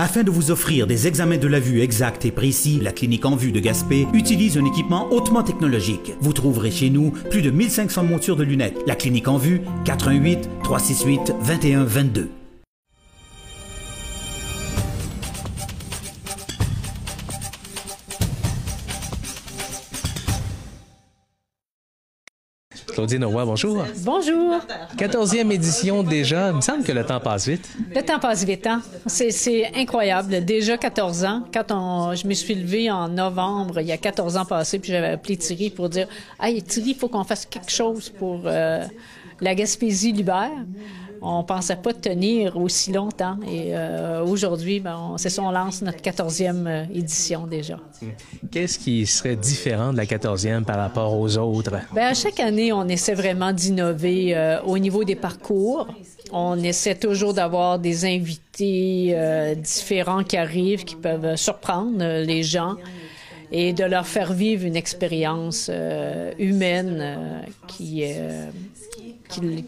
Afin de vous offrir des examens de la vue exacts et précis, la clinique en vue de Gaspé utilise un équipement hautement technologique. Vous trouverez chez nous plus de 1500 montures de lunettes. La clinique en vue, 418 368 2122. Claudine Roy, bonjour. Bonjour. 14e édition déjà. Il me semble que le temps passe vite. Le temps passe vite, hein? C'est incroyable. Déjà 14 ans. Quand on, je me suis levée en novembre, il y a 14 ans passés, puis j'avais appelé Thierry pour dire Hey, Thierry, il faut qu'on fasse quelque chose pour euh, la Gaspésie l'hiver on pensait pas tenir aussi longtemps. Et euh, aujourd'hui, ben, c'est ça, on lance notre 14e euh, édition déjà. Qu'est-ce qui serait différent de la 14e par rapport aux autres? Bien, à chaque année, on essaie vraiment d'innover euh, au niveau des parcours. On essaie toujours d'avoir des invités différents qui arrivent, qui peuvent surprendre les gens et de leur faire vivre une expérience humaine qui, qui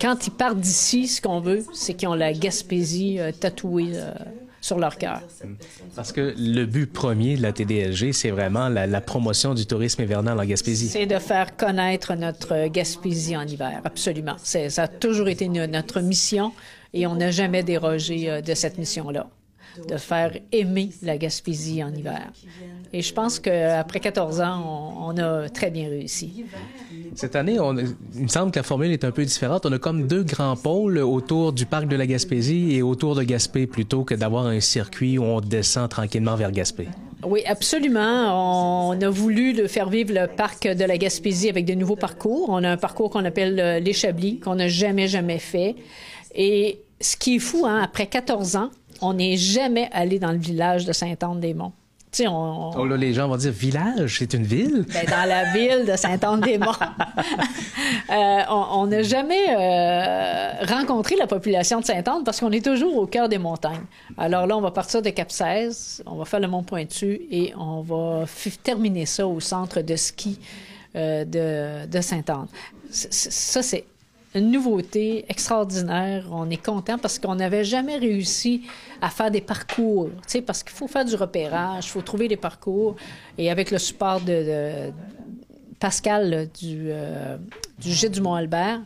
quand ils partent d'ici, ce qu'on veut, c'est qu'ils ont la Gaspésie euh, tatouée euh, sur leur cœur. Parce que le but premier de la TDLG, c'est vraiment la, promotion du tourisme hivernal en Gaspésie. C'est de faire connaître notre Gaspésie en hiver, absolument. Ça a toujours été notre mission et on n'a jamais dérogé euh, de cette mission-là de faire aimer la Gaspésie en hiver. Et je pense qu'après 14 ans, on, a très bien réussi. Cette année, on, il me semble que la formule est un peu différente. On a comme deux grands pôles autour du parc de la Gaspésie et autour de Gaspé plutôt que d'avoir un circuit où on descend tranquillement vers Gaspé. Oui, absolument. On a voulu faire vivre le parc de la Gaspésie avec de nouveaux parcours. On a un parcours qu'on appelle euh, l'échabli, qu'on n'a jamais, jamais fait. Et ce qui est fou, hein, après 14 ans, on n'est jamais allé dans le village de Sainte-Anne-des-Monts. On, Oh là, les gens vont dire village, c'est une ville? Ben, dans la ville de Sainte-Anne-des-Monts. Euh, on n'a jamais euh, rencontré la population de Sainte-Anne parce qu'on est toujours au cœur des montagnes. Alors là, on va partir de Cap 16, on va faire le Mont Pointu et on va terminer ça au centre de ski euh, de, de Sainte-Anne. Ça, c'est une nouveauté extraordinaire. On est content parce qu'on n'avait jamais réussi à faire des parcours, parce qu'il faut faire du repérage, il faut trouver des parcours. Et avec le support de, Pascal du, euh, du Gîte du Mont-Albert,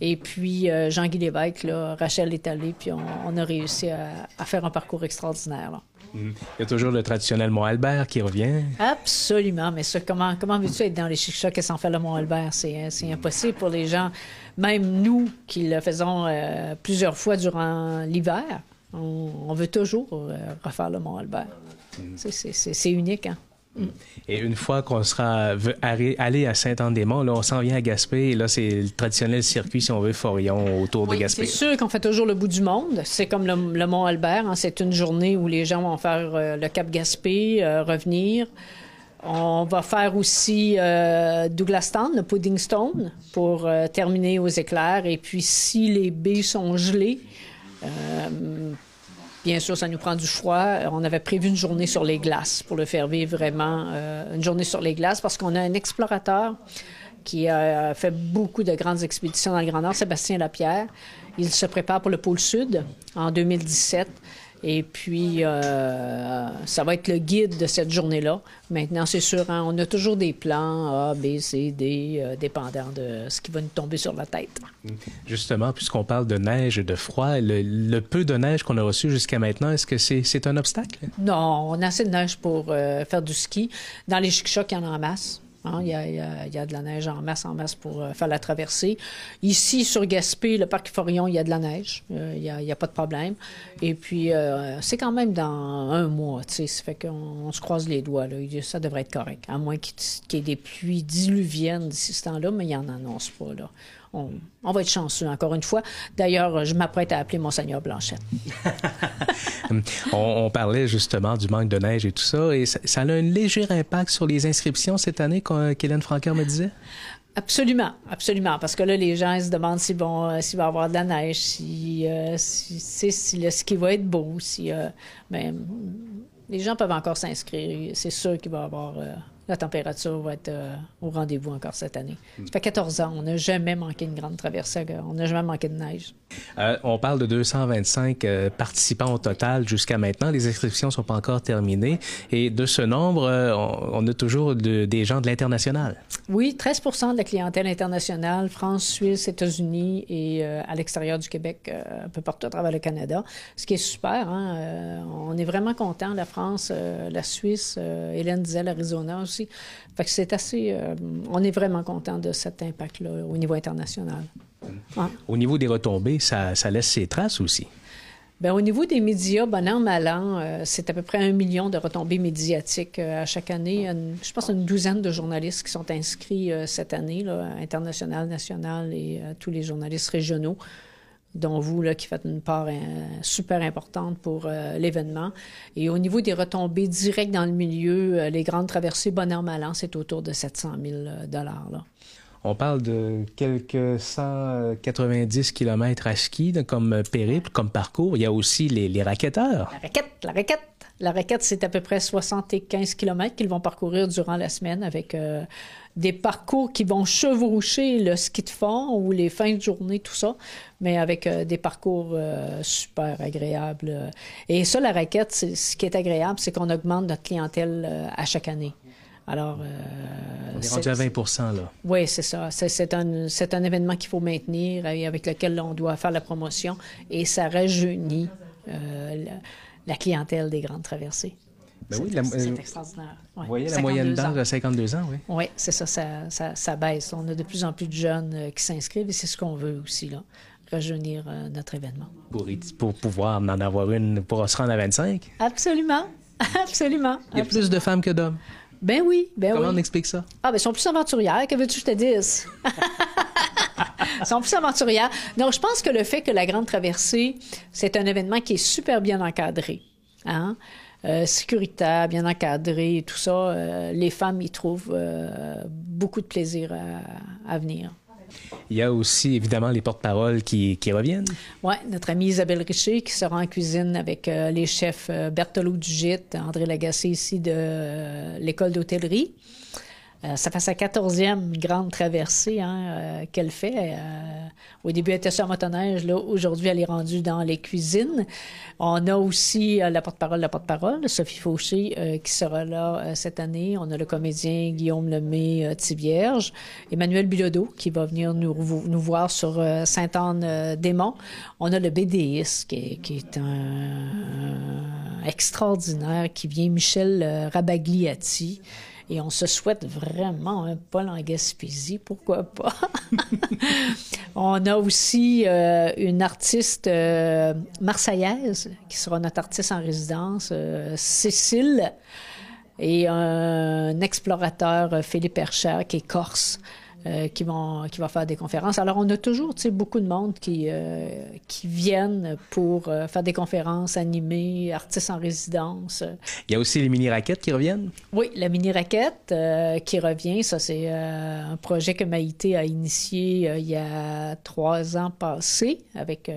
et puis euh, Jean-Guy Lévesque, là, Rachel est puis on, a réussi à, faire un parcours extraordinaire. Là. Il y a toujours le traditionnel Mont-Albert qui revient. Absolument, mais ça, comment, comment veux-tu être dans les chic et sans faire le Mont-Albert? C'est, impossible pour les gens, même nous qui le faisons euh, plusieurs fois durant l'hiver. On, veut toujours euh, refaire le Mont-Albert. Mm. C'est, unique, hein? Et une fois qu'on sera allé à Saint-Anne-des-Monts, là, on s'en vient à Gaspé. Et là, c'est le traditionnel circuit, si on veut, Forion autour de Gaspé. C'est sûr qu'on fait toujours le bout du monde. C'est comme le, Mont-Albert. Hein. C'est une journée où les gens vont faire euh, le Cap Gaspé, euh, revenir. On va faire aussi euh, Douglastown, le Pudding Stone, pour terminer aux éclairs. Et puis, si les baies sont gelées, Bien sûr, ça nous prend du froid. On avait prévu une journée sur les glaces pour le faire vivre vraiment, euh, une journée sur les glaces, parce qu'on a un explorateur qui a fait beaucoup de grandes expéditions dans le Grand Nord, Sébastien Lapierre. Il se prépare pour le pôle Sud en 2017. Et puis, euh, ça va être le guide de cette journée-là. Maintenant, c'est sûr, hein, on a toujours des plans A, B, C, D, euh, dépendant de ce qui va nous tomber sur la tête. Justement, puisqu'on parle de neige et de froid, le, peu de neige qu'on a reçu jusqu'à maintenant, est-ce que c'est un obstacle? Non, on a assez de neige pour euh, faire du ski. Dans les chic-chocs, il y en a en masse. Hein, il, y a, de la neige en masse, en masse pour euh, faire la traversée. Ici, sur Gaspé, le parc Forion, il y a de la neige. Euh, il n'y a, pas de problème. Et puis, euh, c'est quand même dans un mois. Ça fait qu'on se croise les doigts, là. Ça devrait être correct. À moins qu'il y ait des pluies diluviennes d'ici ce temps-là, mais il n'y en annonce pas, là on, va être chanceux, encore une fois. D'ailleurs, je m'apprête à appeler Monseigneur Blanchette. on, parlait justement du manque de neige et tout ça, et ça, a un léger impact sur les inscriptions cette année, qu'Hélène Francaire me disait? Absolument, absolument. Parce que là, les gens se demandent s'il va y avoir de la neige, si, euh, si, le ski va être beau, si. Euh, ben, les gens peuvent encore s'inscrire. C'est sûr qu'il va y avoir euh, la température va être euh, au rendez-vous encore cette année. Ça fait 14 ans, on n'a jamais manqué une grande traversée, on n'a jamais manqué de neige. Euh, on parle de 225 euh, participants au total jusqu'à maintenant. Les inscriptions ne sont pas encore terminées. Et de ce nombre, on, a toujours des gens de l'international. Oui, 13% de la clientèle internationale, France, Suisse, États-Unis et à l'extérieur du Québec, un peu partout à travers le Canada, ce qui est super. Hein? on est vraiment content. La France, la Suisse, Hélène disait l'Arizona aussi. Fait que c'est assez. Euh, on est vraiment content de cet impact-là au niveau international. Au niveau des retombées, ça, laisse ses traces aussi. Bien, au niveau des médias, bon an, mal an, euh, c'est à peu près un million de retombées médiatiques euh, à chaque année. je pense une douzaine de journalistes qui sont inscrits cette année, là, international, national et tous les journalistes régionaux dont vous, là, qui faites une part euh, super importante pour euh, l'événement. Et au niveau des retombées directes dans le milieu, euh, les grandes traversées bonheur an, c'est autour de 700 000 dollars. On parle de quelques 190 km à ski comme périple, comme parcours. Il y a aussi les, les raquetteurs. La raquette, la raquette. La raquette, c'est à peu près 75 km qu'ils vont parcourir durant la semaine avec des parcours qui vont chevaucher le ski de fond ou les fins de journée, tout ça, mais avec euh, des parcours euh, super agréables. Et ça, la raquette, ce qui est agréable, c'est qu'on augmente notre clientèle euh, à chaque année. Alors, on est rendu à 20% là. Oui, c'est ça. C'est un, un, événement qu'il faut maintenir et avec lequel on doit faire la promotion et ça rajeunit la clientèle des grandes traversées. Ben oui, c'est euh, extraordinaire. Vous voyez la moyenne d'âge à 52 ans, oui. Oui, c'est ça ça, ça, baisse. On a de plus en plus de jeunes euh, qui s'inscrivent et c'est ce qu'on veut aussi, là, rajeunir euh, notre événement. Pour, pour pouvoir en avoir une, pour se rendre à 25? Absolument, absolument. Il y a plus de femmes que d'hommes. Ben oui, ben Comment on explique ça? Ah, ben, elles sont plus aventurières. Que veux-tu que je te dise? Sont plus aventurières. Donc, je pense que le fait que la Grande Traversée, c'est un événement qui est super bien encadré. Hein? Euh, sécuritaire, bien encadré et tout ça, euh, les femmes y trouvent euh, beaucoup de plaisir à, venir. Il y a aussi évidemment les porte-paroles qui, qui, reviennent. Oui, notre amie Isabelle Richer qui sera en cuisine avec les chefs Berthelot Dugit, André Lagacé ici de l'école d'hôtellerie. Euh, ça fait sa quatorzième grande traversée hein, euh, qu'elle fait. Euh, au début, elle était sur motoneige. Là, aujourd'hui, elle est rendue dans les cuisines. On a aussi la porte-parole, la porte-parole, Sophie Fauché, qui sera là cette année. On a le comédien Guillaume Lemay Thibierge, Emmanuel Bilodeau, qui va venir nous, voir sur Sainte-Anne-des-Monts. On a le BDIS, qui est, un, extraordinaire, qui vient Michel Rabagliati. Et on se souhaite vraiment un Paul en Gaspésie, pourquoi pas? on a aussi euh, une artiste euh, marseillaise qui sera notre artiste en résidence, euh, Cécile, et un explorateur, Philippe Hercher, qui est corse. Euh, qui, vont, qui va faire des conférences. Alors, on a toujours beaucoup de monde qui, euh, qui viennent pour euh, faire des conférences, animer, artistes en résidence. Il y a aussi les mini-raquettes qui reviennent? Oui, la mini-raquette qui revient, ça, c'est un projet que Maïté a initié il y a trois ans passés avec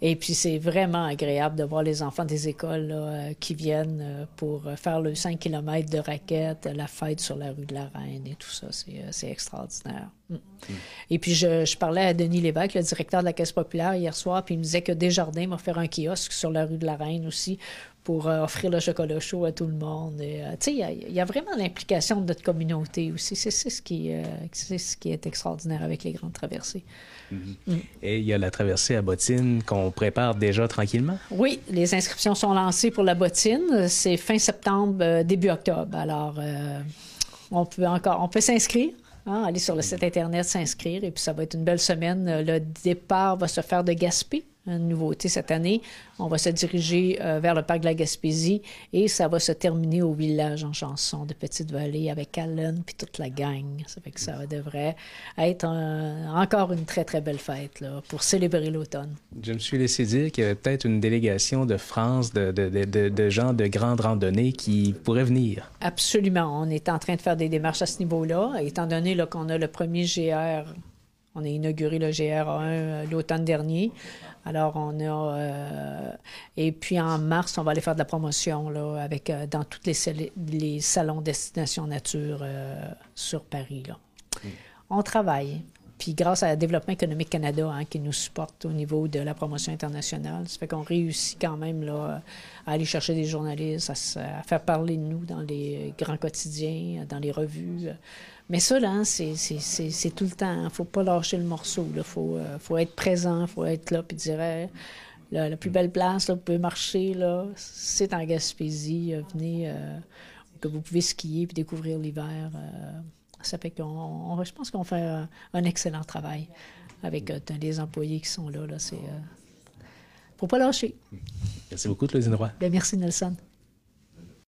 et puis, c'est vraiment agréable de voir les enfants des écoles euh, qui viennent euh, pour faire le 5 km de raquettes, la fête sur la rue de la Reine et tout ça. C'est euh, extraordinaire. Mm. Mm. Et puis, je, je, parlais à Denis Lévesque, le directeur de la Caisse populaire, hier soir, puis il me disait que Desjardins va faire un kiosque sur la rue de la Reine aussi pour offrir le chocolat chaud à tout le monde. tu sais, il y, a vraiment l'implication de notre communauté aussi. C'est ce, qui, ce qui est extraordinaire avec les grandes traversées. Mm. Et il y a la traversée à bottine qu'on prépare déjà tranquillement? Oui, les inscriptions sont lancées pour la bottine. C'est fin septembre, euh, début octobre. Alors, euh, on peut encore, on peut s'inscrire. Hein, aller sur le site Internet, s'inscrire, et puis ça va être une belle semaine. Le départ va se faire de Gaspé, une nouveauté cette année. On va se diriger euh, vers le parc de la Gaspésie et ça va se terminer au village en chanson de Petite-Vallée avec Allen puis toute la gang. Ça fait que ça devrait être encore une très, très belle fête là, pour célébrer l'automne. Je me suis laissé dire qu'il y avait peut-être une délégation de France, de, de, de, de, gens de grande randonnée qui pourraient venir. Absolument. On est en train de faire des démarches à ce niveau-là, étant donné qu'on a le premier GR on a inauguré le GR1 euh, l'automne dernier. Alors, on a... euh, et puis, en mars, on va aller faire de la promotion là, avec, euh, dans tous les, sal- les salons Destination Nature euh, sur Paris. Là. On travaille. Puis grâce à Développement économique Canada, hein, qui nous supporte au niveau de la promotion internationale, ça fait qu'on réussit quand même là, à aller chercher des journalistes, à, à faire parler de nous dans les grands quotidiens, dans les revues. Mais ça, là, hein, c'est, tout le temps. Il faut pas lâcher le morceau. Il faut, euh, faut être présent, il faut être là, puis dire hey, la, la plus belle place, là, vous pouvez marcher, là, c'est en Gaspésie. euh, venez, euh, que vous pouvez skier puis découvrir l'hiver. euh, ça fait qu'on, on- je pense qu'on fait un, un excellent travail avec les employés qui sont là. là c'est, faut pas lâcher. Merci beaucoup, Claudine Roy. Ben, merci, Nelson.